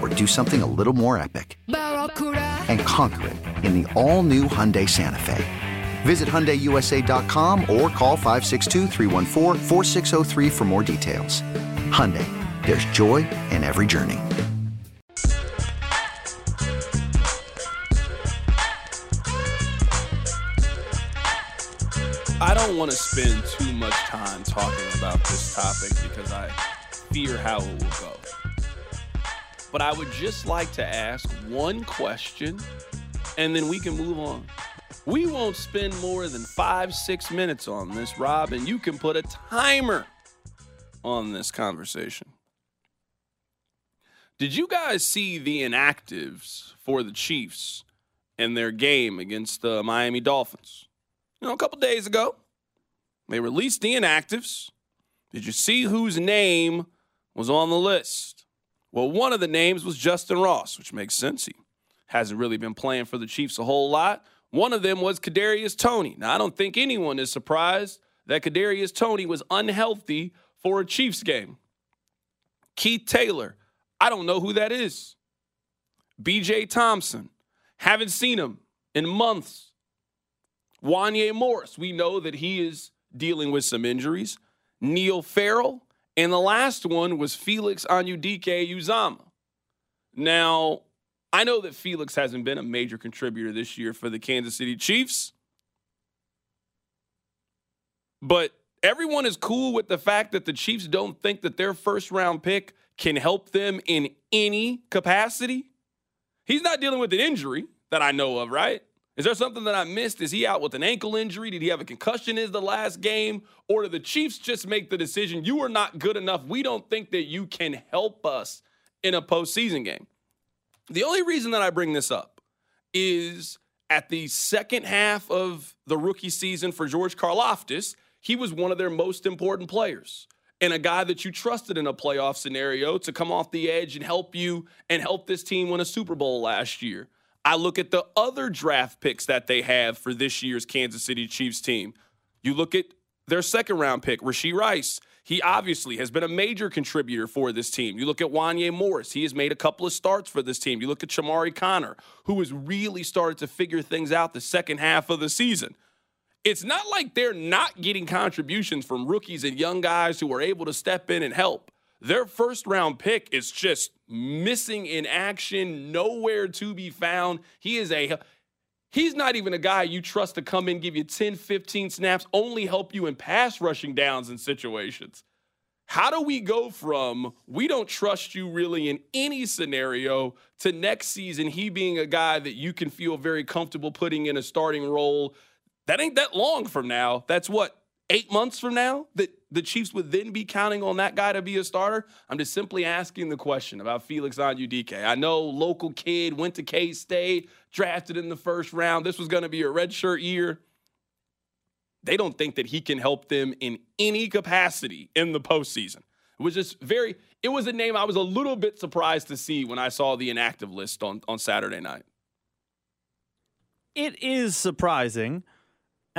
or do something a little more epic? And conquer it in the all new Hyundai Santa Fe. Visit HyundaiUSA.com or call 562 for more details. Hyundai, there's joy in every journey. I don't want to spend too much time talking about this topic because I fear how it will go. But I would just like to ask one question and then we can move on. We won't spend more than five, six minutes on this, Rob, and you can put a timer on this conversation. Did you guys see the inactives for the Chiefs in their game against the Miami Dolphins? You know, a couple days ago, they released the inactives. Did you see whose name was on the list? Well, one of the names was Justin Ross, which makes sense. He hasn't really been playing for the Chiefs a whole lot. One of them was Kadarius Toney. Now, I don't think anyone is surprised that Kadarius Toney was unhealthy for a Chiefs game. Keith Taylor, I don't know who that is. BJ Thompson, haven't seen him in months. Wanya Morris, we know that he is dealing with some injuries. Neil Farrell, and the last one was Felix Anudike Uzomah. Now, I know that Felix hasn't been a major contributor this year for the Kansas City Chiefs, but everyone is cool with the fact that the Chiefs don't think that their first round pick can help them in any capacity. He's not dealing with an injury that I know of, right? Is there something that I missed? Is he out with an ankle injury? Did he have a concussion in the last game? Or did the Chiefs just make the decision, you are not good enough? We don't think that you can help us in a postseason game. The only reason that I bring this up is at the second half of the rookie season for George Karlaftis, he was one of their most important players and a guy that you trusted in a playoff scenario to come off the edge and help you and help this team win a Super Bowl last year. I look at the other draft picks that they have for this year's Kansas City Chiefs team. You look at their second round pick, Rashee Rice. He obviously has been a major contributor for this team. You look at Wanya Morris, he has made a couple of starts for this team. You look at Chamarri Connor, who has really started to figure things out the second half of the season. It's not like they're not getting contributions from rookies and young guys who are able to step in and help. Their first round pick is just missing in action, nowhere to be found. He is a He's not even a guy you trust to come in, give you 10, 15 snaps, only help you in pass rushing downs and situations. How do we go from we don't trust you really in any scenario to next season he being a guy that you can feel very comfortable putting in a starting role? That ain't that long from now. That's what, eight months from now that the Chiefs would then be counting on that guy to be a starter? I'm just simply asking the question about Felix Anudike. I know local kid went to K State, drafted in the first round. This was going to be a redshirt year. They don't think that he can help them in any capacity in the postseason. It was just very, it was a name I was a little bit surprised to see when I saw the inactive list on, on Saturday night. It is surprising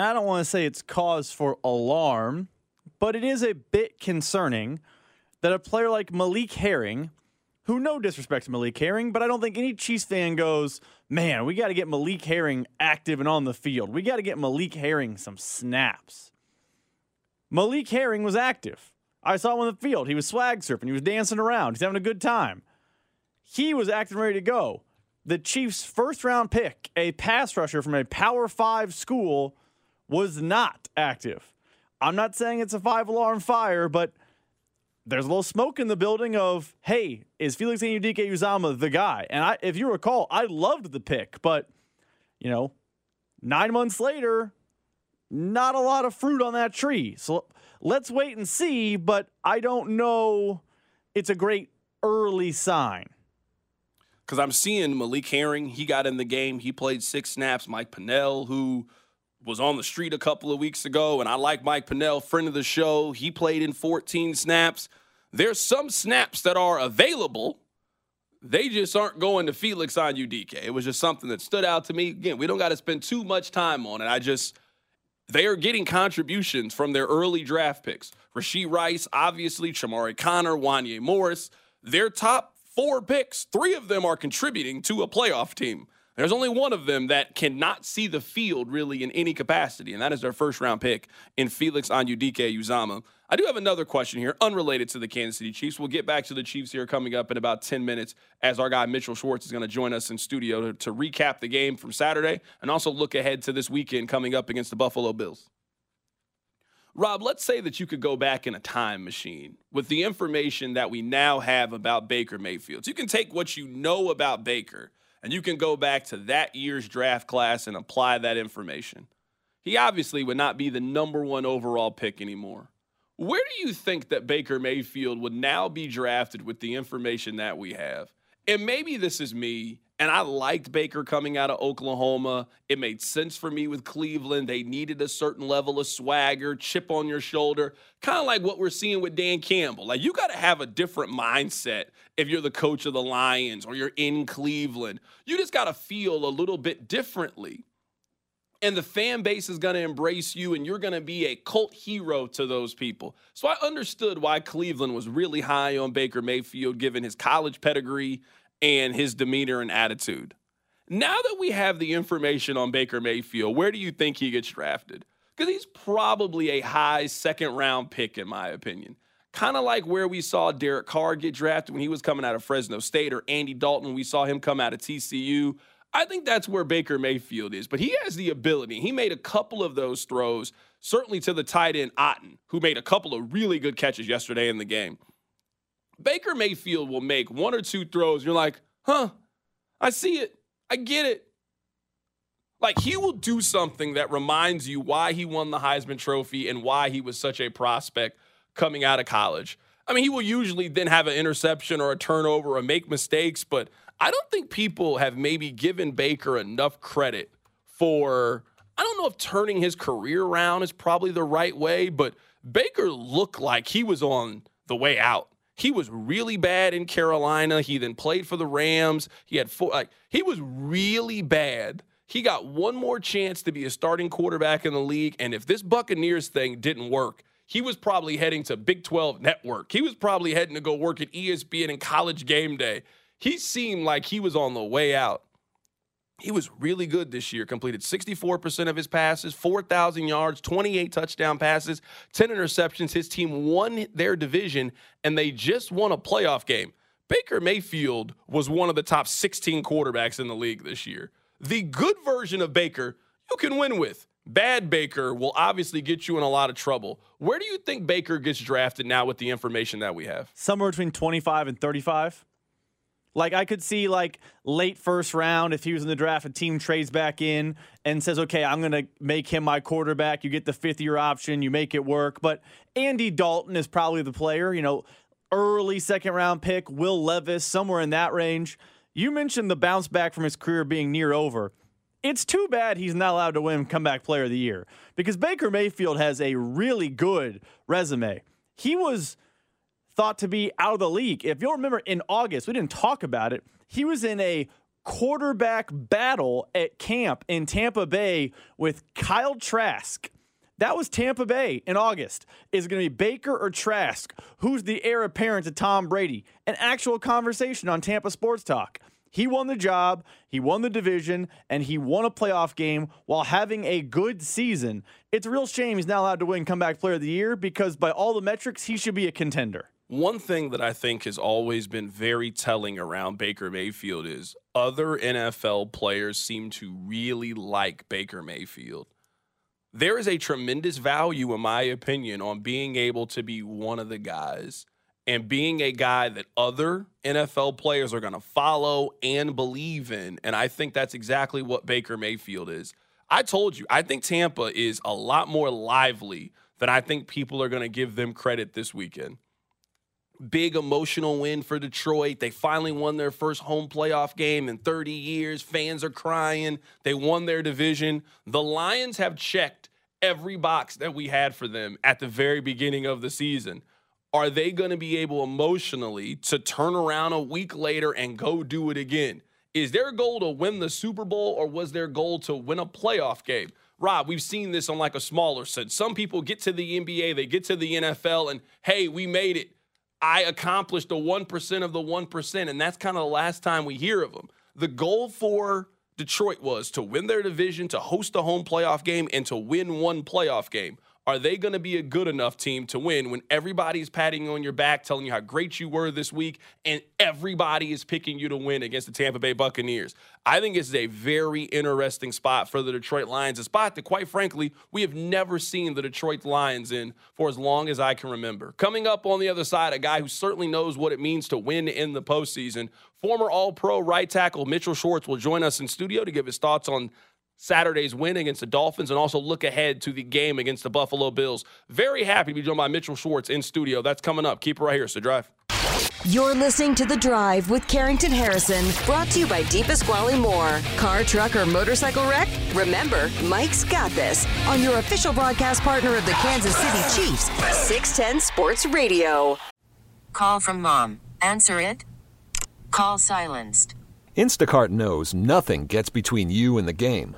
I don't want to say it's cause for alarm, but it is a bit concerning that a player like Malik Herring, who no disrespect to Malik Herring, but I don't think any Chiefs fan goes, man, we got to get Malik Herring active and on the field. We got to get Malik Herring some snaps. Malik Herring was active. I saw him on the field. He was swag surfing. He was dancing around. He's having a good time. He was acting ready to go. The Chiefs' first round pick, a pass rusher from a Power Five school, was not active. I'm not saying it's a five alarm fire, but there's a little smoke in the building of, hey, is Felix Anudike Uzomah the guy? And I, if you recall, I loved the pick, but, you know, nine months later, not a lot of fruit on that tree. So let's wait and see, but I don't know it's a great early sign. Because I'm seeing Malik Herring, he got in the game. He played six snaps. Mike Pennel, who was on the street a couple of weeks ago, and I like Mike Pennel, friend of the show. He played in 14 snaps. There's some snaps that are available. They just aren't going to Felix Anudike. It was just something that stood out to me. Again, we don't got to spend too much time on it. I just they are getting contributions from their early draft picks. Rashee Rice, obviously, Chamarri Connor, Wanya Morris. Their top four picks, three of them are contributing to a playoff team. There's only one of them that cannot see the field really in any capacity, and that is their first round pick in Felix Anudike Uzomah. I do have another question here, unrelated to the Kansas City Chiefs. We'll get back to the Chiefs here coming up in about 10 minutes as our guy Mitchell Schwartz is going to join us in studio to, to recap the game from Saturday and also look ahead to this weekend coming up against the Buffalo Bills. Rob, let's say that you could go back in a time machine with the information that we now have about Baker Mayfield. So you can take what you know about Baker and you can go back to that year's draft class and apply that information. He obviously would not be the number one overall pick anymore. Where do you think that Baker Mayfield would now be drafted with the information that we have? And maybe this is me, and I liked Baker coming out of Oklahoma. It made sense for me with Cleveland. They needed a certain level of swagger, chip on your shoulder, kind of like what we're seeing with Dan Campbell. Like, you got to have a different mindset if you're the coach of the Lions or you're in Cleveland. You just got to feel a little bit differently and the fan base is going to embrace you and you're going to be a cult hero to those people. So I understood why Cleveland was really high on Baker Mayfield given his college pedigree and his demeanor and attitude. Now that we have the information on Baker Mayfield, where do you think he gets drafted? Because he's probably a high second round pick, in my opinion. Kind of like where we saw Derek Carr get drafted when he was coming out of Fresno State or Andy Dalton, we saw him come out of TCU. I think that's where Baker Mayfield is, but he has the ability. He made a couple of those throws, certainly to the tight end Otton, who made a couple of really good catches yesterday in the game. Baker Mayfield will make one or two throws. You're like, huh, I see it. I get it. Like he will do something that reminds you why he won the Heisman Trophy and why he was such a prospect coming out of college. I mean, he will usually then have an interception or a turnover or make mistakes, but I don't think people have maybe given Baker enough credit for. I don't know if turning his career around is probably the right way, but Baker looked like he was on the way out. He was really bad in Carolina. He then played for the Rams. He had four, like, he was really bad. He got one more chance to be a starting quarterback in the league. And if this Buccaneers thing didn't work, he was probably heading to Big 12 Network. He was probably heading to go work at ESPN and college game day he seemed like he was on the way out. He was really good this year. Completed 64% of his passes, 4,000 yards, 28 touchdown passes, 10 interceptions. His team won their division, and they just won a playoff game. Baker Mayfield was one of the top 16 quarterbacks in the league this year. The good version of Baker, you can win with. Bad Baker will obviously get you in a lot of trouble. Where do you think Baker gets drafted now with the information that we have? Somewhere between 25 and 35. Like I could see like late first round if he was in the draft, a team trades back in and says, "Okay, I'm going to make him my quarterback." You get the fifth year option, you make it work. But Andy Dalton is probably the player. You know, early second round pick, Will Levis, somewhere in that range. You mentioned the bounce back from his career being near over. It's too bad he's not allowed to win comeback player of the year because Baker Mayfield has a really good resume. He was thought to be out of the league. If you'll remember in August, we didn't talk about it. He was in a quarterback battle at camp in Tampa Bay with Kyle Trask. That was Tampa Bay in August. Is it going to be Baker or Trask? Who's the heir apparent to Tom Brady? An actual conversation on Tampa Sports Talk. He won the job, he won the division, and he won a playoff game while having a good season. It's a real shame he's not allowed to win Comeback Player of the Year because, by all the metrics, he should be a contender. One thing that I think has always been very telling around Baker Mayfield is other NFL players seem to really like Baker Mayfield. There is a tremendous value, in my opinion, on being able to be one of the guys and being a guy that other NFL players are going to follow and believe in. And I think that's exactly what Baker Mayfield is. I told you, I think Tampa is a lot more lively than I think people are going to give them credit this weekend. Big emotional win for Detroit. They finally won their first home playoff game in 30 years. Fans are crying. They won their division. The Lions have checked every box that we had for them at the very beginning of the season are they going to be able emotionally to turn around a week later and go do it again? Is their goal to win the Super Bowl or was their goal to win a playoff game? Rob, we've seen this on like a smaller sense. Some people get to the NBA, they get to the NFL, and hey, we made it. I accomplished the 1% of the 1%, and that's kind of the last time we hear of them. The goal for Detroit was to win their division, to host a home playoff game, and to win one playoff game. Are they going to be a good enough team to win when everybody's patting you on your back, telling you how great you were this week, and everybody is picking you to win against the Tampa Bay Buccaneers? I think it's a very interesting spot for the Detroit Lions, a spot that, quite frankly, we have never seen the Detroit Lions in for as long as I can remember. Coming up on the other side, a guy who certainly knows what it means to win in the postseason. Former All Pro right tackle Mitchell Schwartz will join us in studio to give his thoughts on Saturday's win against the Dolphins and also look ahead to the game against the Buffalo Bills. Very happy to be joined by Mitchell Schwartz in studio. That's coming up. Keep it right here. So drive. You're listening to The Drive with Carrington Harrison, brought to you by DePasquale Moore. Car, truck, or motorcycle wreck? Remember, Mike's got this on your official broadcast partner of the Kansas City Chiefs, 610 Sports Radio. Call from mom. Answer it. Call silenced. Instacart knows nothing gets between you and the game.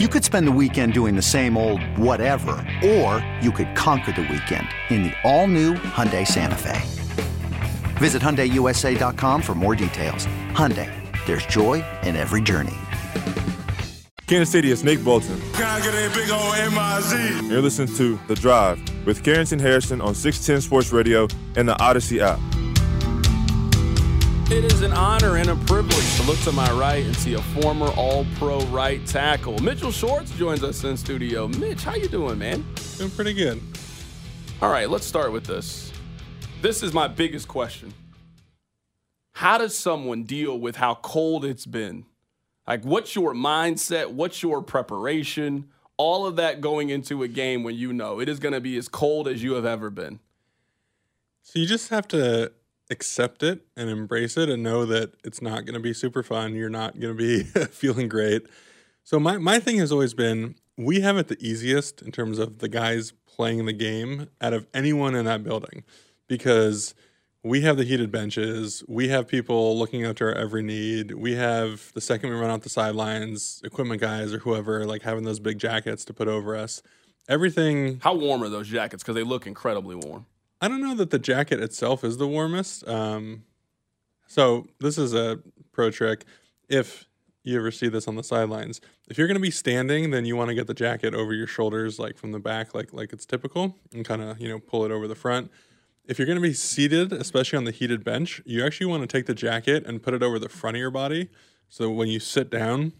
You could spend the weekend doing the same old whatever, or you could conquer the weekend in the all-new Hyundai Santa Fe. Visit HyundaiUSA.com for more details. Hyundai, there's joy in every journey. Kansas City, it's Nick Bolton. Can I get a big old M-I-Z? You're listening to The Drive with Carrington Harrison on 610 Sports Radio and the Audacy app. It is an honor and a privilege to look to my right and see a former All-Pro right tackle. Mitchell Schwartz joins us in studio. Mitch, how you doing, man? Doing pretty good. All right, let's start with this. This is my biggest question. How does someone deal with how cold it's been? Like, what's your mindset? What's your preparation? All of that going into a game when you know it is going to be as cold as you have ever been. So you just have to accept it and embrace it and know that it's not going to be super fun. You're not going to be feeling great. So my my thing has always been we have it the easiest in terms of the guys playing the game out of anyone in that building because we have the heated benches. We have people looking after our every need. We have the second we run out the sidelines, equipment guys or whoever like having those big jackets to put over us. Everything. How warm are those jackets? Because they look incredibly warm. I don't know that the jacket itself is the warmest. Um, so this is a pro trick. If you ever see this on the sidelines. If you're going to be standing, then you want to get the jacket over your shoulders, like from the back, like like it's typical, and kind of you know pull it over the front. If you're going to be seated, especially on the heated bench, you actually want to take the jacket and put it over the front of your body. So when you sit down,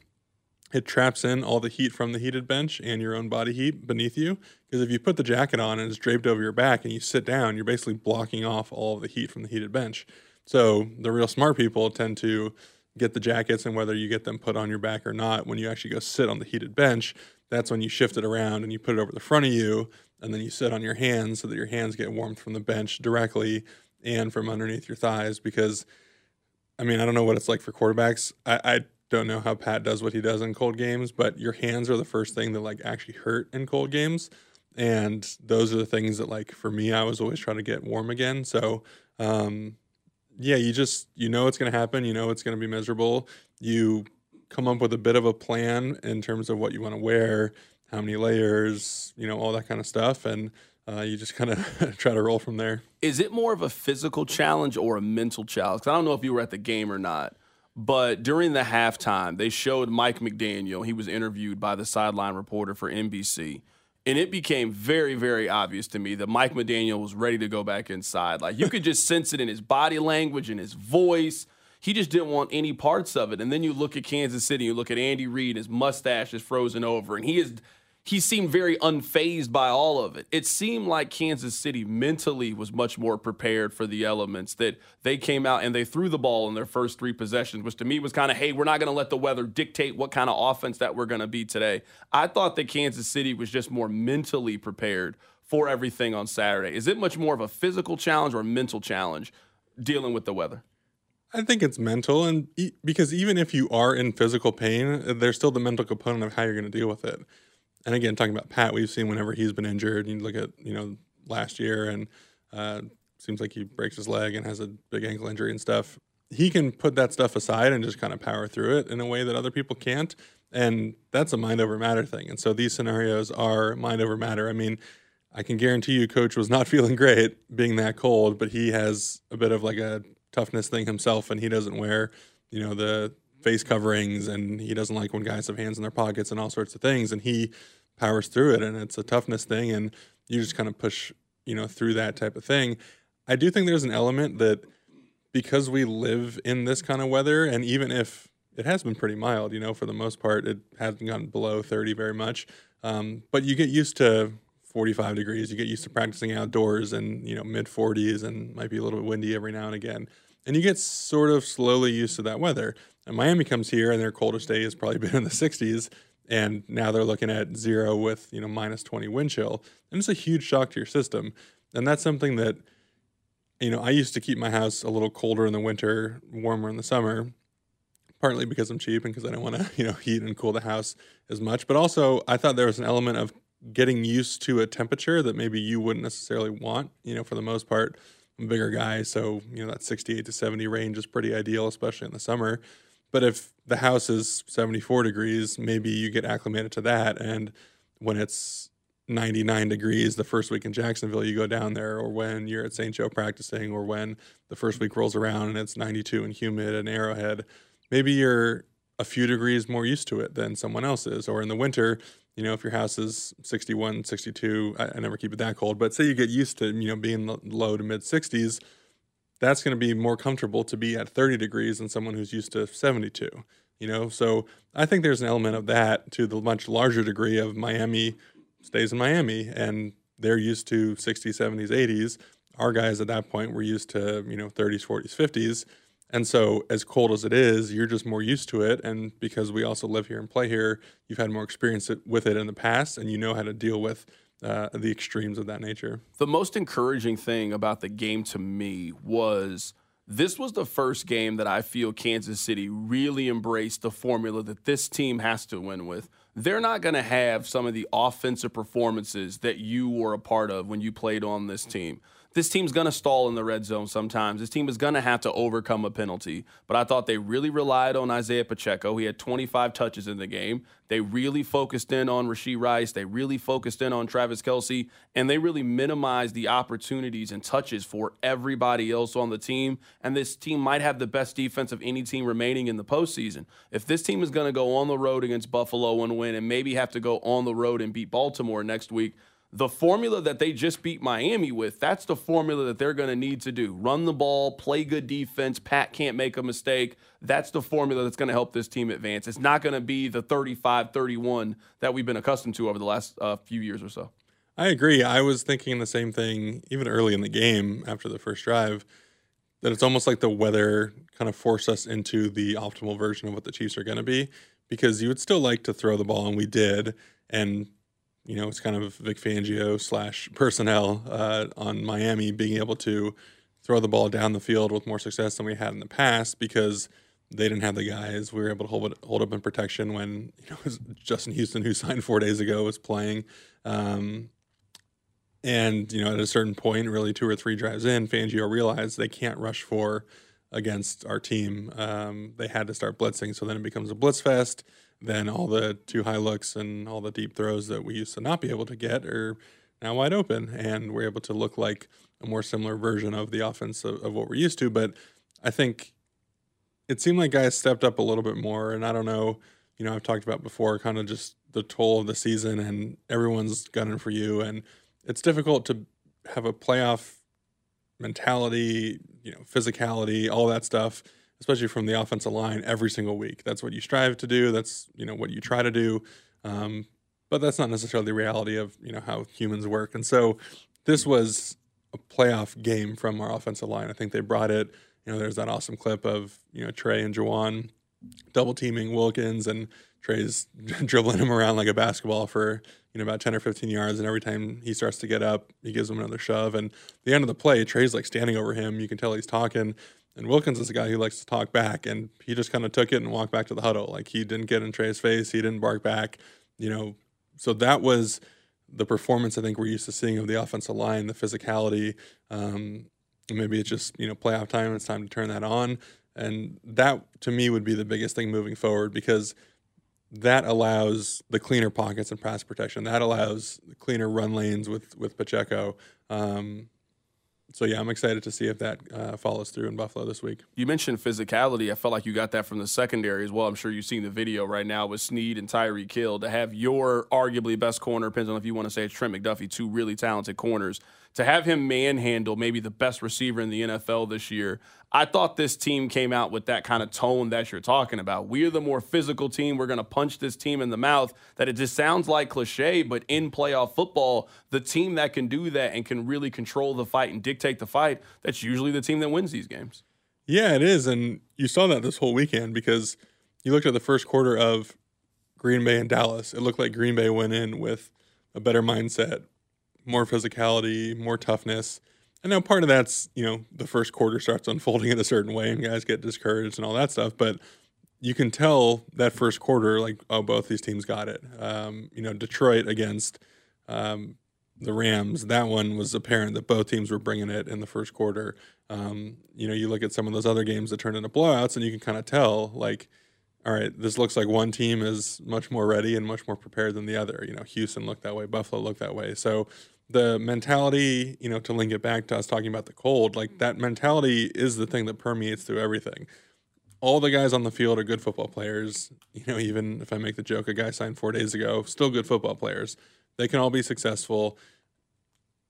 it traps in all the heat from the heated bench and your own body heat beneath you. Because if you put the jacket on and it's draped over your back and you sit down, you're basically blocking off all of the heat from the heated bench. So the real smart people tend to get the jackets and whether you get them put on your back or not, when you actually go sit on the heated bench, that's when you shift it around and you put it over the front of you and then you sit on your hands so that your hands get warmed from the bench directly and from underneath your thighs because I mean, I don't know what it's like for quarterbacks. I, I don't know how Pat does what he does in cold games, but your hands are the first thing that like actually hurt in cold games. And those are the things that like for me, I was always trying to get warm again. So um yeah, you just you know it's gonna happen, you know it's gonna be miserable. You come up with a bit of a plan in terms of what you want to wear, how many layers, you know, all that kind of stuff. And uh, you just kind of try to roll from there. Is it more of a physical challenge or a mental challenge? I don't know if you were at the game or not, but during the halftime, they showed Mike McDaniel. He was interviewed by the sideline reporter for NBC. And it became very, very obvious to me that Mike McDaniel was ready to go back inside. Like you could just sense it in his body language and his voice. He just didn't want any parts of it. And then you look at Kansas City, you look at Andy Reid, his mustache is frozen over, and he is he seemed very unfazed by all of it. It seemed like Kansas City mentally was much more prepared for the elements that they came out and they threw the ball in their first three possessions, which to me was kind of, hey, we're not going to let the weather dictate what kind of offense that we're going to be today. I thought that Kansas City was just more mentally prepared for everything on Saturday. Is it much more of a physical challenge or a mental challenge dealing with the weather? I think it's mental, and e- because even if you are in physical pain, there's still the mental component of how you're going to deal with it. And again, talking about Pat, we've seen whenever he's been injured, you look at you know last year, and uh, seems like he breaks his leg and has a big ankle injury and stuff. He can put that stuff aside and just kind of power through it in a way that other people can't, and that's a mind over matter thing. And so these scenarios are mind over matter. I mean, I can guarantee you, Coach was not feeling great being that cold, but he has a bit of like a toughness thing himself, and he doesn't wear you know the face coverings and he doesn't like when guys have hands in their pockets and all sorts of things and he powers through it and it's a toughness thing and you just kind of push you know through that type of thing. I do think there's an element that because we live in this kind of weather and even if it has been pretty mild you know for the most part it hasn't gone below 30 very much um, but you get used to 45 degrees you get used to practicing outdoors and you know mid 40s and might be a little bit windy every now and again and you get sort of slowly used to that weather. And Miami comes here, and their coldest day has probably been in the 60s, and now they're looking at zero with you know minus 20 wind chill, and it's a huge shock to your system. And that's something that you know I used to keep my house a little colder in the winter, warmer in the summer, partly because I'm cheap and because I don't want to you know heat and cool the house as much, but also I thought there was an element of getting used to a temperature that maybe you wouldn't necessarily want. You know, for the most part, I'm a bigger guy, so you know that 68 to 70 range is pretty ideal, especially in the summer. But if the house is 74 degrees, maybe you get acclimated to that. And when it's 99 degrees the first week in Jacksonville, you go down there, or when you're at St. Joe practicing, or when the first week rolls around and it's 92 and humid and Arrowhead, maybe you're a few degrees more used to it than someone else is. Or in the winter, you know, if your house is 61, 62, I, I never keep it that cold, but say you get used to, you know, being low to mid 60s, that's going to be more comfortable to be at 30 degrees than someone who's used to 72 you know? So i think there's an element of that to the much larger degree of miami stays in miami and they're used to 60s 70s 80s our guys at that point were used to you know 30s 40s 50s and so as cold as it is you're just more used to it and because we also live here and play here you've had more experience with it in the past and you know how to deal with uh, the extremes of that nature. The most encouraging thing about the game to me was this was the first game that I feel Kansas City really embraced the formula that this team has to win with. They're not going to have some of the offensive performances that you were a part of when you played on this team. This team's going to stall in the red zone sometimes. This team is going to have to overcome a penalty. But I thought they really relied on Isaiah Pacheco. He had 25 touches in the game. They really focused in on Rashee Rice. They really focused in on Travis Kelce. And they really minimized the opportunities and touches for everybody else on the team. And this team might have the best defense of any team remaining in the postseason. If this team is going to go on the road against Buffalo and win and maybe have to go on the road and beat Baltimore next week, the formula that they just beat Miami with, that's the formula that they're going to need to do. Run the ball, play good defense. Pat can't make a mistake. That's the formula that's going to help this team advance. It's not going to be the 35 31 that we've been accustomed to over the last uh, few years or so. I agree. I was thinking the same thing even early in the game after the first drive that it's almost like the weather kind of forced us into the optimal version of what the Chiefs are going to be because you would still like to throw the ball, and we did. And you know, it's kind of Vic Fangio slash personnel uh, on Miami being able to throw the ball down the field with more success than we had in the past because they didn't have the guys. We were able to hold hold up in protection when you know Justin Houston, who signed four days ago, was playing. Um, and you know, at a certain point, really two or three drives in, Fangio realized they can't rush for against our team. Um, they had to start blitzing, so then it becomes a blitz fest then all the two high looks and all the deep throws that we used to not be able to get are now wide open, and we're able to look like a more similar version of the offense of, of what we're used to. But I think it seemed like guys stepped up a little bit more, and I don't know. You know, I've talked about before, kind of just the toll of the season, and everyone's gunning for you, and it's difficult to have a playoff mentality, you know, physicality, all that stuff especially from the offensive line, every single week. That's what you strive to do. That's you know what you try to do. Um, but that's not necessarily the reality of you know how humans work. And so this was a playoff game from our offensive line. I think they brought it. You know, there's that awesome clip of you know Trey and Juwan double teaming Wilkins and Trey's dribbling him around like a basketball for you know about 10 or 15 yards and every time he starts to get up he gives him another shove and the end of the play Trey's like standing over him you can tell he's talking and Wilkins is a guy who likes to talk back, and he just kind of took it and walked back to the huddle. Like he didn't get in Trey's face, he didn't bark back, you know. So that was the performance I think we're used to seeing of the offensive line, the physicality. Um, maybe it's just you know playoff time. It's time to turn that on, and that to me would be the biggest thing moving forward because that allows the cleaner pockets and pass protection. That allows cleaner run lanes with with Pacheco. Um, so yeah, I'm excited to see if that uh, follows through in Buffalo this week. You mentioned physicality. I felt like you got that from the secondary as well. I'm sure you've seen the video right now with Sneed and Tyreek Hill to have your arguably best corner, depends on if you want to say it's Trent McDuffie, two really talented corners to have him manhandle maybe the best receiver in the NFL this year, I thought this team came out with that kind of tone that you're talking about. We're the more physical team. We're going to punch this team in the mouth. That it just sounds like cliche, but in playoff football, the team that can do that and can really control the fight and dictate the fight, that's usually the team that wins these games. Yeah, it is. And you saw that this whole weekend because you looked at the first quarter of Green Bay and Dallas. It looked like Green Bay went in with a better mindset, more physicality, more toughness. I know part of that's, you know, the first quarter starts unfolding in a certain way and guys get discouraged and all that stuff. But you can tell that first quarter, like, oh, both these teams got it. Um, you know, Detroit against um, the Rams, that one was apparent that both teams were bringing it in the first quarter. Um, you know, you look at some of those other games that turned into blowouts and you can kind of tell, like, all right, this looks like one team is much more ready and much more prepared than the other. You know, Houston looked that way, Buffalo looked that way. So the mentality, you know, to link it back to us talking about the cold, like that mentality is the thing that permeates through everything. All the guys on the field are good football players. You know, even if I make the joke, a guy signed four days ago, still good football players. They can all be successful.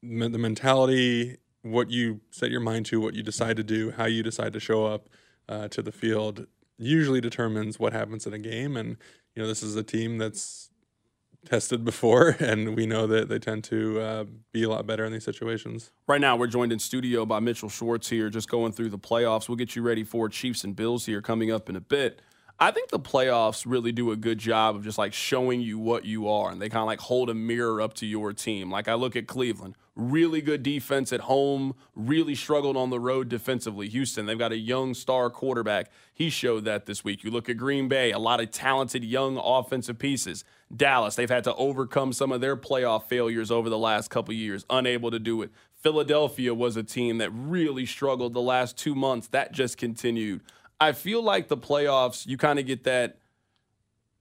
The mentality, what you set your mind to, what you decide to do, how you decide to show up uh, to the field, usually determines what happens in a game. And you know, this is a team that's tested before, and we know that they tend to uh, be a lot better in these situations. Right now, we're joined in studio by Mitchell Schwartz here, just going through the playoffs. We'll get you ready for Chiefs and Bills here coming up in a bit. I think the playoffs really do a good job of just like showing you what you are, and they kind of like hold a mirror up to your team. Like I look at Cleveland, really good defense at home, really struggled on the road defensively. Houston, they've got a young star quarterback. He showed that this week. You look at Green Bay, a lot of talented young offensive pieces. Dallas, they've had to overcome some of their playoff failures over the last couple years, unable to do it. Philadelphia was a team that really struggled the last two months. That just continued. I feel like the playoffs, you kind of get that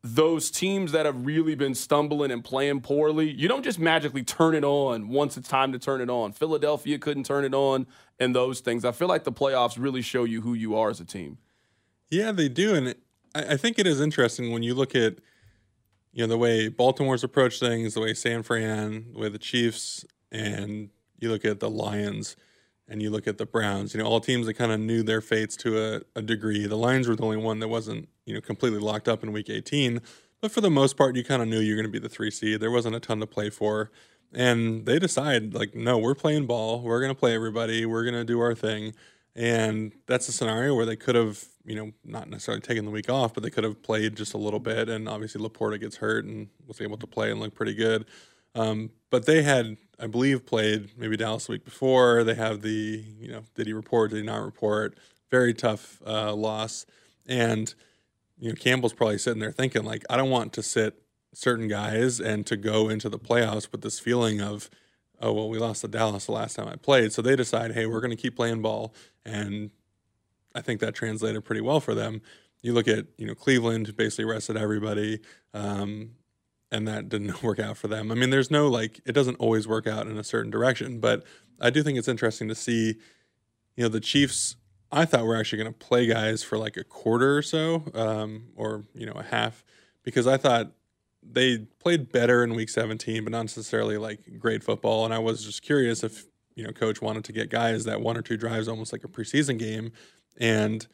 those teams that have really been stumbling and playing poorly, you don't just magically turn it on once it's time to turn it on. Philadelphia couldn't turn it on and those things. I feel like the playoffs really show you who you are as a team. Yeah, they do. And I, I think it is interesting when you look at you know the way Baltimore's approached things, the way San Fran, the way the Chiefs, and you look at the Lions and you look at the Browns, you know, all teams that kind of knew their fates to a, a, degree. The Lions were the only one that wasn't, you know, completely locked up in week 18. But for the most part, you kind of knew you're going to be the three seed. There wasn't a ton to play for. And they decide, like, no, we're playing ball. We're going to play everybody. We're going to do our thing. And that's a scenario where they could have, you know, not necessarily taken the week off, but they could have played just a little bit. And obviously, Laporta gets hurt and was able to play and look pretty good. Um, but they had, I believe, played maybe Dallas the week before. They have the, you know, did he report? Did he not report? Very tough uh, loss. And, you know, Campbell's probably sitting there thinking, like, I don't want to sit certain guys and to go into the playoffs with this feeling of, oh, well, we lost to Dallas the last time I played. So they decide, hey, we're going to keep playing ball. And I think that translated pretty well for them. You look at, you know, Cleveland basically rested everybody. Um, and that didn't work out for them. I mean, there's no like it doesn't always work out in a certain direction, but I do think it's interesting to see, you know, the Chiefs. I thought we're actually going to play guys for like a quarter or so, um, or you know, a half, because I thought they played better in Week 17, but not necessarily like great football. And I was just curious if you know, coach wanted to get guys that one or two drives, almost like a preseason game, and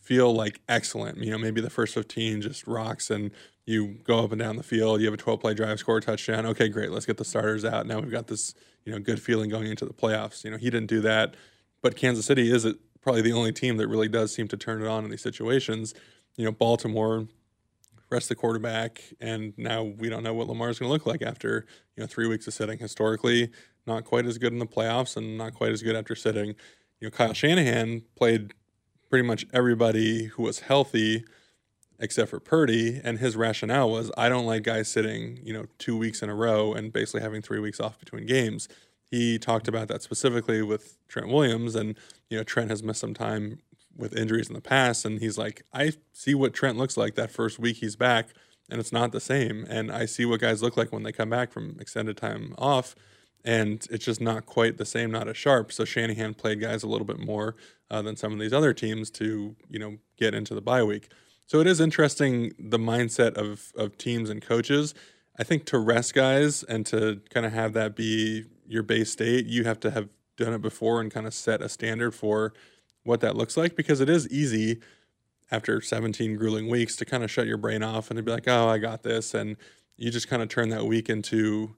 feel like excellent. You know, maybe the first 15 just rocks and you go up and down the field, you have a 12 play drive, score a touchdown. Okay, great. Let's get the starters out. Now we've got this, you know, good feeling going into the playoffs. You know, he didn't do that, but Kansas City is probably the only team that really does seem to turn it on in these situations. You know, Baltimore rest the quarterback, and now we don't know what Lamar's going to look like after you know three weeks of sitting. Historically, not quite as good in the playoffs, and not quite as good after sitting. You know, Kyle Shanahan played pretty much everybody who was healthy except for Purdy. And his rationale was, I don't like guys sitting, you know, two weeks in a row and basically having three weeks off between games. He talked about that specifically with Trent Williams, and you know, Trent has missed some time with injuries in the past, and he's like, I see what Trent looks like that first week he's back, and it's not the same. And I see what guys look like when they come back from extended time off, and it's just not quite the same, not as sharp. So Shanahan played guys a little bit more uh, than some of these other teams to you know get into the bye week. So it is interesting the mindset of of teams and coaches. I think to rest guys and to kind of have that be your base state, you have to have done it before and kind of set a standard for what that looks like because it is easy after 17 grueling weeks to kind of shut your brain off and to be like, "Oh, I got this." And you just kind of turn that week into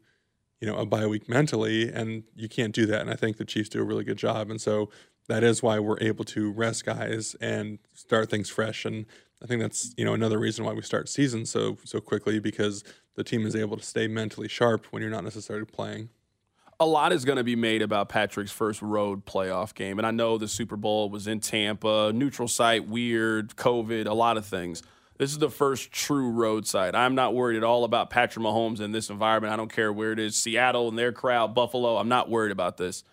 you know a bye week mentally and you can't do that and i think the chiefs do a really good job and so that is why we're able to rest guys and start things fresh and I think that's you know another reason why we start seasons so so quickly because the team is able to stay mentally sharp when you're not necessarily playing. A lot is going to be made about Patrick's first road playoff game, and I know the Super Bowl was in Tampa, neutral site, weird, COVID, a lot of things. This is the first true road site. I'm not worried at all about Patrick Mahomes in this environment. I don't care where it is, Seattle and their crowd, Buffalo. I'm not worried about this.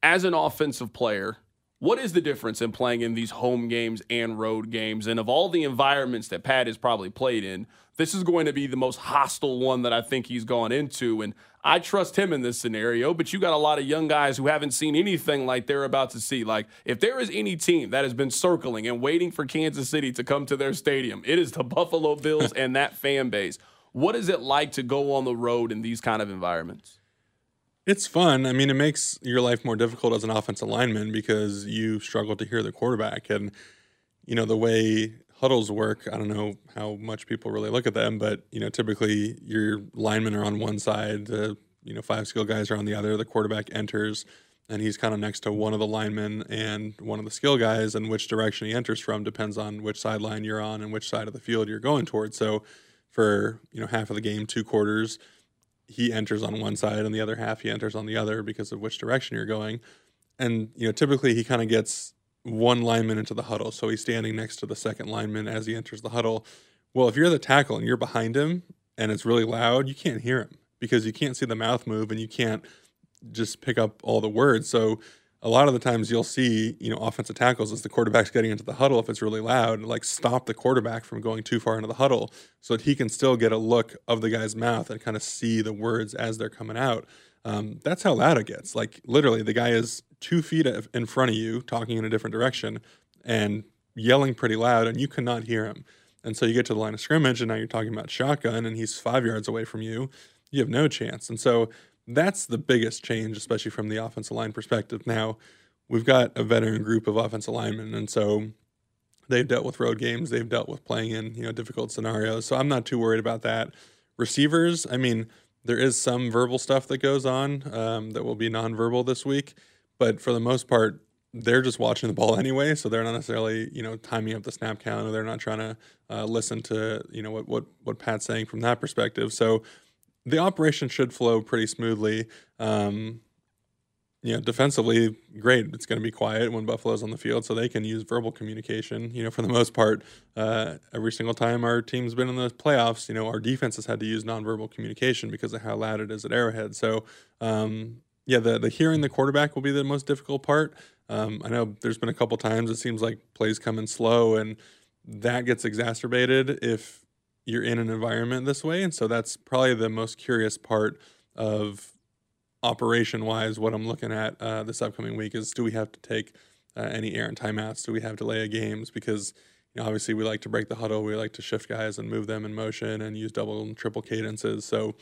As an offensive player, what is the difference in playing in these home games and road games? And of all the environments that Pat has probably played in, this is going to be the most hostile one that I think he's gone into. And I trust him in this scenario, but you got a lot of young guys who haven't seen anything like they're about to see. Like, if there is any team that has been circling and waiting for Kansas City to come to their stadium, it is the Buffalo Bills and that fan base. What is it like to go on the road in these kind of environments? It's fun. I mean, it makes your life more difficult as an offensive lineman because you struggle to hear the quarterback. And, you know, the way huddles work, I don't know how much people really look at them, but, you know, typically your linemen are on one side, the, you know, five skill guys are on the other. The quarterback enters and he's kind of next to one of the linemen and one of the skill guys. And which direction he enters from depends on which sideline you're on and which side of the field you're going towards. So for, you know, half of the game, two quarters, he enters on one side and the other half he enters on the other because of which direction you're going. And you know, typically he kind of gets one lineman into the huddle, so he's standing next to the second lineman as he enters the huddle. Well, if you're the tackle and you're behind him and it's really loud, you can't hear him because you can't see the mouth move and you can't just pick up all the words. So a lot of the times you'll see, you know, offensive tackles as the quarterback's getting into the huddle, if it's really loud, like stop the quarterback from going too far into the huddle so that he can still get a look of the guy's mouth and kind of see the words as they're coming out. Um, that's how loud it gets. Like literally, the guy is two feet in front of you, talking in a different direction, and yelling pretty loud, and you cannot hear him. And so you get to the line of scrimmage, and now you're talking about shotgun, and he's five yards away from you. You have no chance. And so that's the biggest change, especially from the offensive line perspective. Now, we've got a veteran group of offensive linemen, and so they've dealt with road games, they've dealt with playing in you know difficult scenarios. So I'm not too worried about that. Receivers, I mean, there is some verbal stuff that goes on um, that will be nonverbal this week, but for the most part, they're just watching the ball anyway, so they're not necessarily you know timing up the snap count, or they're not trying to uh, listen to you know what what what Pat's saying from that perspective. So the operation should flow pretty smoothly. Um, you know, defensively, great. It's going to be quiet when Buffalo's on the field, so they can use verbal communication. You know, for the most part, uh, every single time our team's been in the playoffs, you know, our defense has had to use nonverbal communication because of how loud it is at Arrowhead. So, um, yeah, the the hearing the quarterback will be the most difficult part. Um, I know there's been a couple times it seems like plays come in slow, and that gets exacerbated if you're in an environment this way. And so that's probably the most curious part of operation wise what I'm looking at uh, this upcoming week is do we have to take uh, any errant timeouts? Do we have delay of games? Because you know, obviously we like to break the huddle, we like to shift guys and move them in motion and use double and triple cadences. So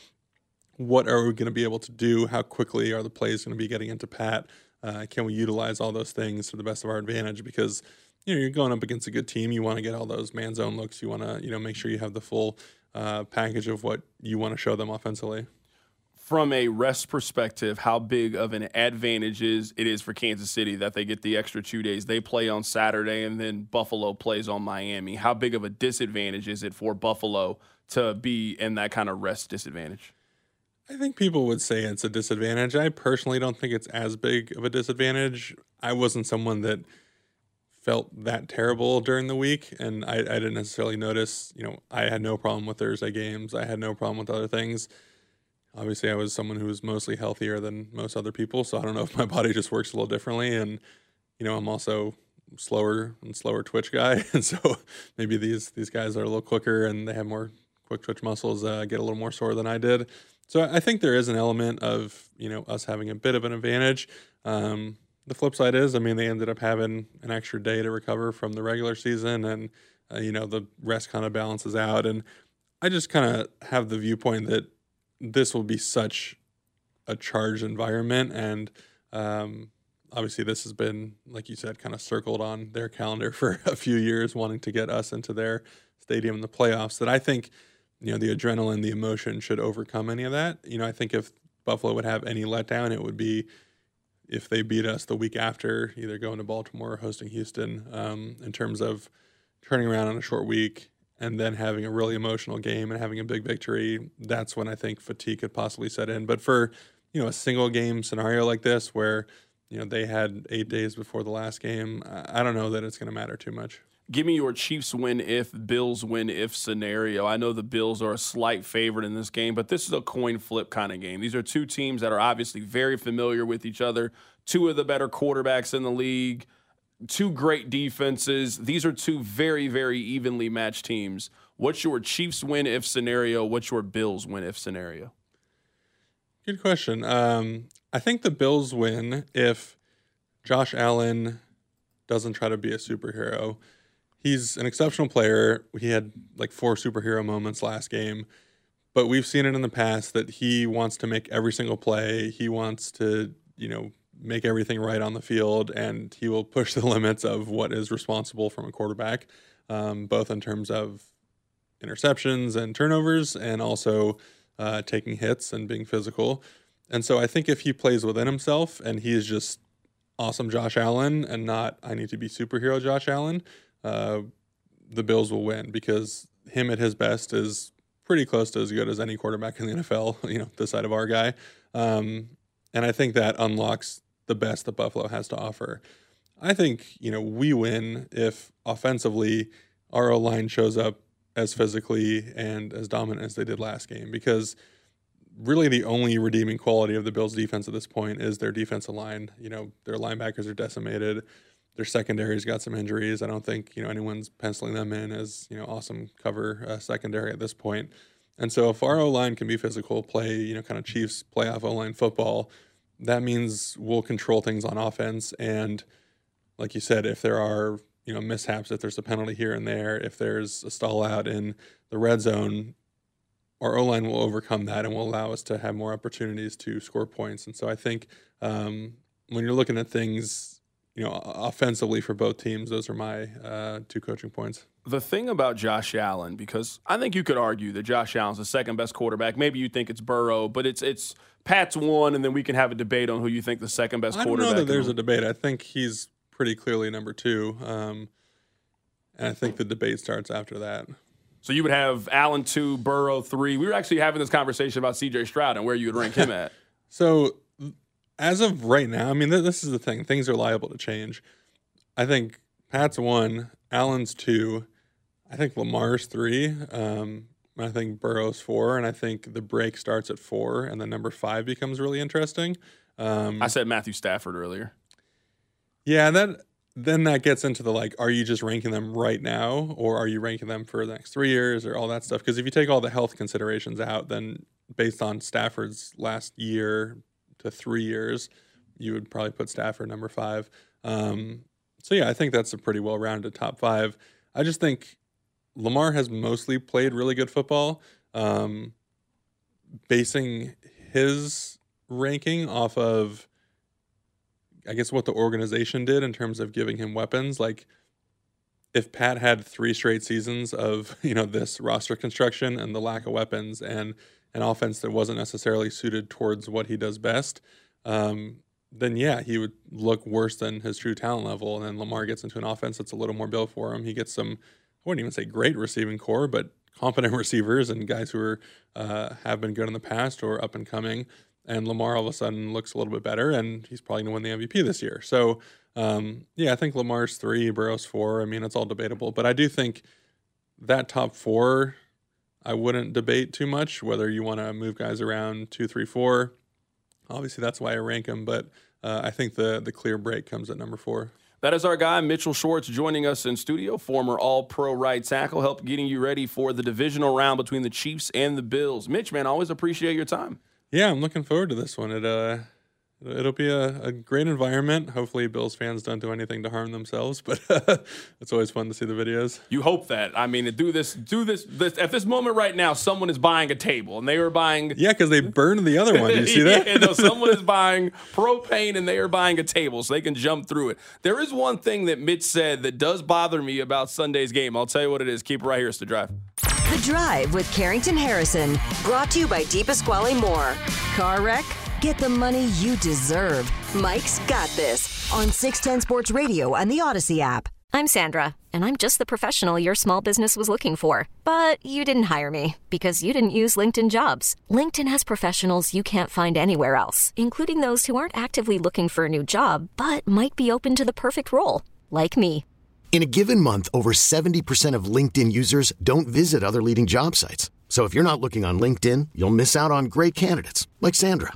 what are we going to be able to do? How quickly are the plays going to be getting into Pat? Uh, can we utilize all those things to the best of our advantage? Because you know you're going up against a good team. You want to get all those man zone looks. You want to you know make sure you have the full uh, package of what you want to show them offensively. From a rest perspective, how big of an advantage is it is for Kansas City that they get the extra two days? They play on Saturday and then Buffalo plays on Miami. How big of a disadvantage is it for Buffalo to be in that kind of rest disadvantage? I think people would say it's a disadvantage. I personally don't think it's as big of a disadvantage. I wasn't someone that felt that terrible during the week, and I, I, didn't necessarily notice. You know, I had no problem with Thursday games. I had no problem with other things. Obviously, I was someone who was mostly healthier than most other people, so I don't know if my body just works a little differently. And you know, I'm also slower and slower twitch guy, and so maybe these these guys are a little quicker and they have more quick twitch muscles uh, get a little more sore than I did. So I think there is an element of you know us having a bit of an advantage. Um, the flip side is, I mean, they ended up having an extra day to recover from the regular season, and uh, you know the rest kind of balances out. And I just kind of have the viewpoint that this will be such a charged environment, and um, obviously this has been, like you said, kind of circled on their calendar for a few years, wanting to get us into their stadium in the playoffs. That I think, you know, the adrenaline, the emotion should overcome any of that. You know, I think if Buffalo would have any letdown, it would be if they beat us the week after, either going to Baltimore or hosting Houston, um, in terms of turning around on a short week and then having a really emotional game and having a big victory, that's when I think fatigue could possibly set in. But for you know a single game scenario like this, where you know they had eight days before the last game, I don't know that it's going to matter too much give me your Chiefs win if, Bills win if scenario. I know the Bills are a slight favorite in this game, but this is a coin flip kind of game. These are two teams that are obviously very familiar with each other, two of the better quarterbacks in the league, two great defenses. These are two very, very evenly matched teams. What's your Chiefs win if scenario? What's your Bills win if scenario? Good question. Um, I think the Bills win if Josh Allen doesn't try to be a superhero he's an exceptional player. He had like four superhero moments last game, but we've seen it in the past that he wants to make every single play. He wants to, you know, make everything right on the field, and he will push the limits of what is responsible from a quarterback, um, both in terms of interceptions and turnovers, and also uh, taking hits and being physical. And so I think if he plays within himself and he is just awesome Josh Allen and not I need to be superhero Josh Allen, uh, the Bills will win because him at his best is pretty close to as good as any quarterback in the NFL. You know, the side of our guy, um, and I think that unlocks the best that Buffalo has to offer. I think you know we win if offensively our line shows up as physically and as dominant as they did last game because really the only redeeming quality of the Bills defense at this point is their defensive line. You know, their linebackers are decimated. Their secondary's got some injuries. I don't think, you know, anyone's penciling them in as, you know, awesome cover uh, secondary at this point. And so if our O line can be physical, play, you know, kind of Chiefs playoff O line football, that means we'll control things on offense. And like you said, if there are, you know, mishaps, if there's a penalty here and there, if there's a stall out in the red zone, our O line will overcome that and will allow us to have more opportunities to score points. And so I think um, when you're looking at things, you know, offensively for both teams, those are my uh, two coaching points. The thing about Josh Allen, because I think you could argue that Josh Allen's the second best quarterback. Maybe you think it's Burrow, but it's it's Pat's one, and then we can have a debate on who you think the second best I don't quarterback. know that there's a debate. I think he's pretty clearly number two, um, and I think the debate starts after that. So you would have Allen two, Burrow three. We were actually having this conversation about C.J. Stroud and where you would rank him at. So as of right now, I mean, th- this is the thing. Things are liable to change. I think Pat's one, Allen's two, I think Lamar's three. Um, I think Burrow's four, and I think the break starts at four, and then number five becomes really interesting. Um, I said Matthew Stafford earlier. Yeah, that then that gets into the like, are you just ranking them right now, or are you ranking them for the next three years, or all that stuff? Because if you take all the health considerations out, then based on Stafford's last year to three years, you would probably put Stafford number five. Um, so yeah, I think that's a pretty well-rounded top five. I just think Lamar has mostly played really good football. Um, basing his ranking off of I guess what the organization did in terms of giving him weapons. Like if Pat had three straight seasons of, you know, this roster construction and the lack of weapons and an offense that wasn't necessarily suited towards what he does best, um, then yeah, he would look worse than his true talent level. And then Lamar gets into an offense that's a little more built for him. He gets some, I wouldn't even say great receiving corps, but competent receivers and guys who are uh, have been good in the past or up and coming and Lamar all of a sudden looks a little bit better, and he's probably going to win the MVP this year. So, um, yeah, I think Lamar's three, Burrow's four. I mean, it's all debatable, but I do think that top four, I wouldn't debate too much whether you want to move guys around two, three, four. Obviously, that's why I rank them, but uh, I think the the clear break comes at number four. That is our guy, Mitchell Schwartz, joining us in studio, former All Pro right tackle, help getting you ready for the divisional round between the Chiefs and the Bills. Mitch, man, always appreciate your time. Yeah, I'm looking forward to this one. It uh, it'll be a, a great environment. Hopefully, Bills fans don't do anything to harm themselves, but it's always fun to see the videos. You hope that. I mean, to do this, do this, this at this moment right now, someone is buying a table, and they are buying. Yeah, because they burned the other one. You see that? yeah, no, someone is buying propane, and they are buying a table so they can jump through it. There is one thing that Mitch said that does bother me about Sunday's game. I'll tell you what it is. Keep it right here. It's the drive. The Drive with Carrington Harrison, brought to you by Deep Esquale Moore. Car wreck? Get the money you deserve. Mike's got this on 610 Sports Radio and the Audacy app. I'm Sandra, and I'm just the professional your small business was looking for. But you didn't hire me because you didn't use LinkedIn jobs. LinkedIn has professionals you can't find anywhere else, including those who aren't actively looking for a new job but might be open to the perfect role, like me. In a given month, over 70% of LinkedIn users don't visit other leading job sites. So if you're not looking on LinkedIn, you'll miss out on great candidates like Sandra.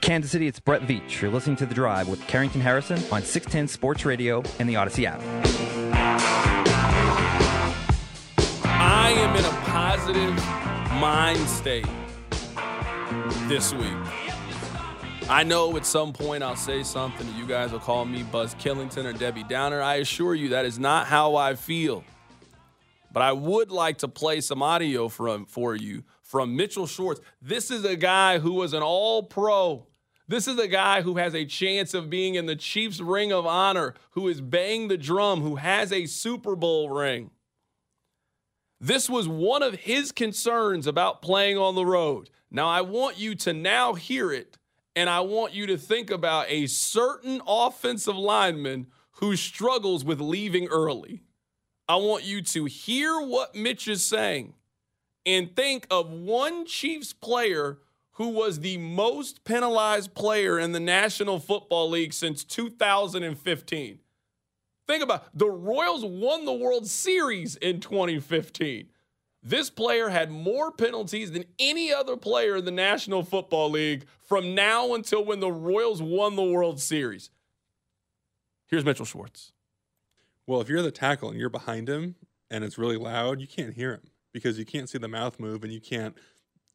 Kansas City, it's Brett Veach. You're listening to The Drive with Carrington Harrison on 610 Sports Radio and the Audacy app. I am in a positive mind state this week. I know at some point I'll say something and you guys will call me Buzz Killington or Debbie Downer. I assure you that is not how I feel. But I would like to play some audio from for you from Mitchell Schwartz. This is a guy who was an all pro. This is a guy who has a chance of being in the Chiefs ring of honor, who is banging the drum, who has a Super Bowl ring. This was one of his concerns about playing on the road. Now, I want you to now hear it, and I want you to think about a certain offensive lineman who struggles with leaving early. I want you to hear what Mitch is saying and think of one Chiefs player who was the most penalized player in the National Football League since 2015. Think about it. the Royals won the World Series in 2015. This player had more penalties than any other player in the National Football League from now until when the Royals won the World Series. Here's Mitchell Schwartz. Well, if you're the tackle and you're behind him and it's really loud, you can't hear him because you can't see the mouth move and you can't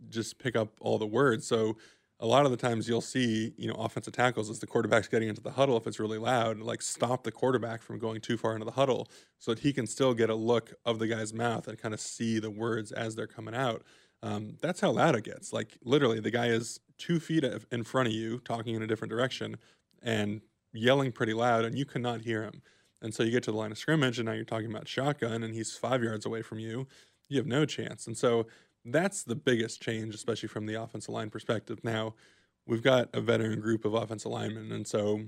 just pick up all the words. So a lot of the times you'll see, you know, offensive tackles as the quarterback's getting into the huddle, if it's really loud, like stop the quarterback from going too far into the huddle so that he can still get a look of the guy's mouth and kind of see the words as they're coming out. Um, that's how loud it gets. Like literally, the guy is two feet in front of you, talking in a different direction, and yelling pretty loud, and you cannot hear him. And so you get to the line of scrimmage, and now you're talking about shotgun, and he's five yards away from you. You have no chance. And so that's the biggest change, especially from the offensive line perspective. Now, we've got a veteran group of offensive linemen, and so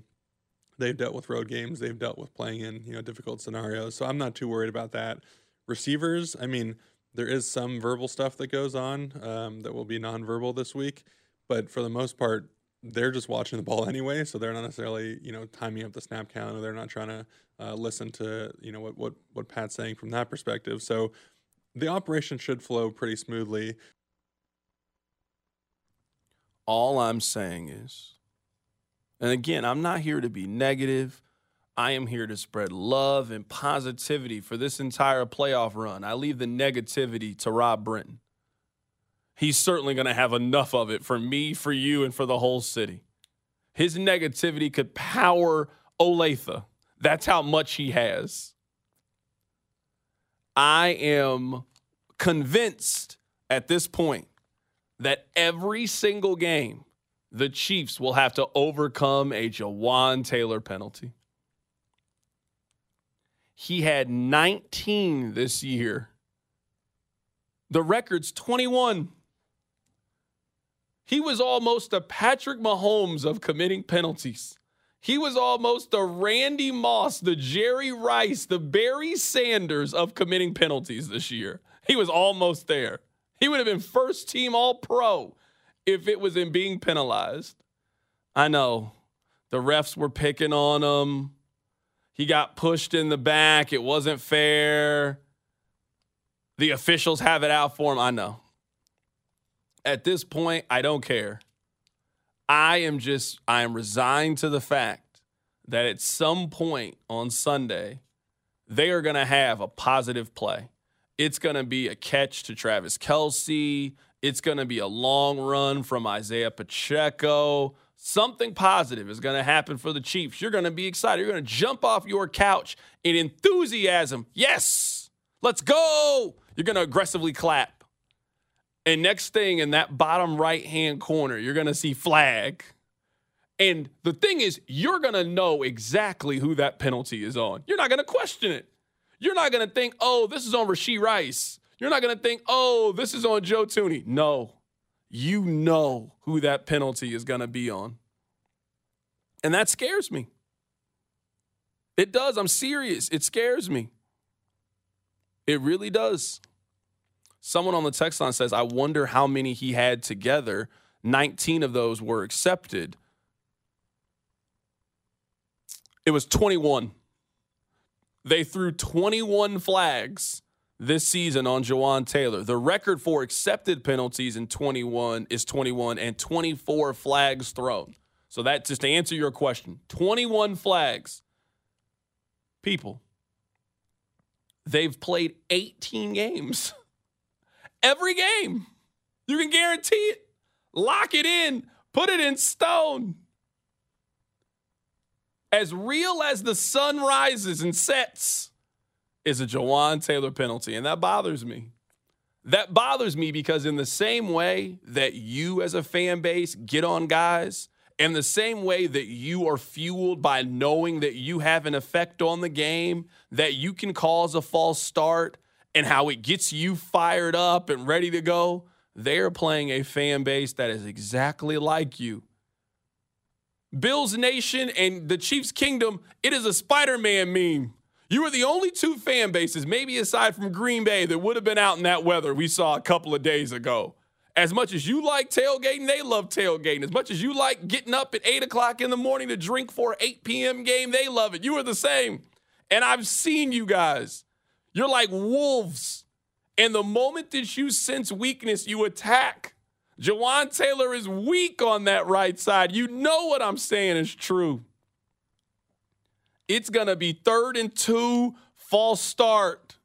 they've dealt with road games, they've dealt with playing in you know difficult scenarios. So I'm not too worried about that. Receivers, I mean, there is some verbal stuff that goes on um, that will be nonverbal this week, but for the most part, they're just watching the ball anyway, so they're not necessarily you know timing up the snap count, or they're not trying to uh, listen to you know what what what Pat's saying from that perspective. So the operation should flow pretty smoothly. All I'm saying is, and again, I'm not here to be negative. I am here to spread love and positivity for this entire playoff run. I leave the negativity to Rob Brinton. He's certainly going to have enough of it for me, for you, and for the whole city. His negativity could power Olathe. That's how much he has. I am convinced at this point that every single game, the Chiefs will have to overcome a Jawaan Taylor penalty. He had 19 this year. The record's 21. He was almost a Patrick Mahomes of committing penalties. He was almost the Randy Moss, the Jerry Rice, the Barry Sanders of committing penalties this year. He was almost there. He would have been first team all pro if it was in being penalized. I know the refs were picking on him. He got pushed in the back. It wasn't fair. The officials have it out for him. I know. At this point, I don't care. I am just, I am resigned to the fact that at some point on Sunday, they are going to have a positive play. It's going to be a catch to Travis Kelce. It's going to be a long run from Isaiah Pacheco. Something positive is going to happen for the Chiefs. You're going to be excited. You're going to jump off your couch in enthusiasm. Yes, let's go. You're going to aggressively clap. And next thing in that bottom right hand corner, you're going to see flag. And the thing is, you're going to know exactly who that penalty is on. You're not going to question it. You're not going to think, oh, this is on Rashee Rice. You're not going to think, oh, this is on Joe Thuney. No, you know who that penalty is going to be on. And that scares me. It does. I'm serious. It scares me. It really does. Someone on the text line says, I wonder how many he had together. 19 of those were accepted. It was 21. They threw 21 flags this season on Jawaan Taylor. The record for accepted penalties in 21 is 21 and 24 flags thrown. So that just to answer your question, 21 flags. People, they've played 18 games. Every game. You can guarantee it. Lock it in. Put it in stone. As real as the sun rises and sets is a Jawaan Taylor penalty. And that bothers me. That bothers me because, in the same way that you as a fan base get on guys, in the same way that you are fueled by knowing that you have an effect on the game, that you can cause a false start, and how it gets you fired up and ready to go, they're playing a fan base that is exactly like you. Bills Nation and the Chiefs Kingdom, it is a Spider Man meme. You are the only two fan bases, maybe aside from Green Bay, that would have been out in that weather we saw a couple of days ago. As much as you like tailgating, they love tailgating. As much as you like getting up at 8 o'clock in the morning to drink for an 8 p.m. game, they love it. You are the same. And I've seen you guys. You're like wolves. And the moment that you sense weakness, you attack. Jawaan Taylor is weak on that right side. You know what I'm saying is true. It's going to be third and two, false start.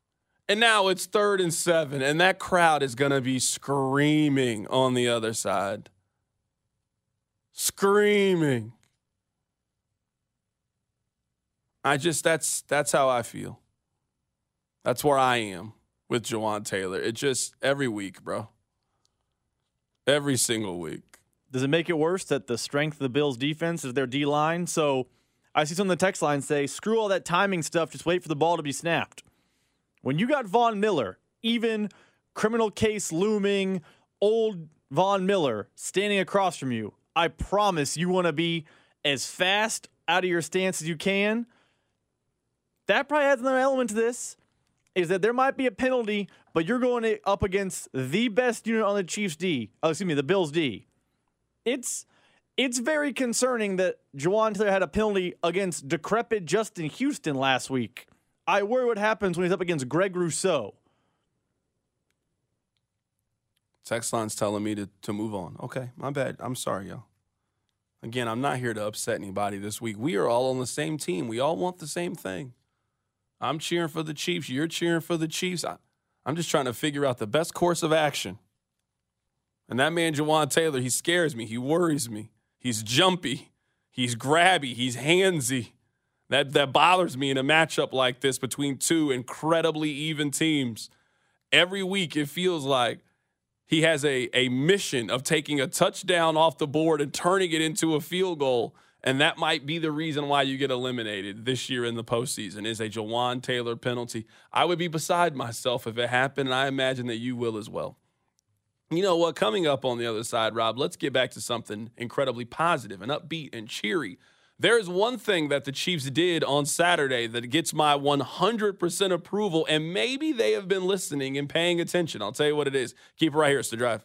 And now it's third and seven. And that crowd is going to be screaming on the other side. Screaming. I just that's that's how I feel. That's where I am with Jawaan Taylor. It just every week, bro. Every single week. Does it make it worse that the strength of the Bills' defense is their D line? So I see some of the text lines say, screw all that timing stuff, just wait for the ball to be snapped. When you got Von Miller, even criminal case looming, old Von Miller standing across from you, I promise you want to be as fast out of your stance as you can. That probably adds another element to this is that there might be a penalty, but you're going up against the best unit on the Chiefs D. Oh, excuse me, the Bills D. It's it's very concerning that Jawaan Taylor had a penalty against decrepit Justin Houston last week. I worry what happens when he's up against Greg Rousseau. Text line's telling me to, to move on. Okay, my bad. I'm sorry, y'all. Again, I'm not here to upset anybody this week. We are all on the same team. We all want the same thing. I'm cheering for the Chiefs. You're cheering for the Chiefs. I, I'm just trying to figure out the best course of action. And that man, Jawaan Taylor, he scares me. He worries me. He's jumpy. He's grabby. He's handsy. That, that bothers me in a matchup like this between two incredibly even teams. Every week, it feels like he has a, a mission of taking a touchdown off the board and turning it into a field goal. And that might be the reason why you get eliminated this year in the postseason is a Jawaan Taylor penalty. I would be beside myself if it happened, and I imagine that you will as well. You know what? Coming up on the other side, Rob, let's get back to something incredibly positive and upbeat and cheery. There is one thing that the Chiefs did on Saturday that gets my 100% approval, and maybe they have been listening and paying attention. I'll tell you what it is. Keep it right here. It's the drive.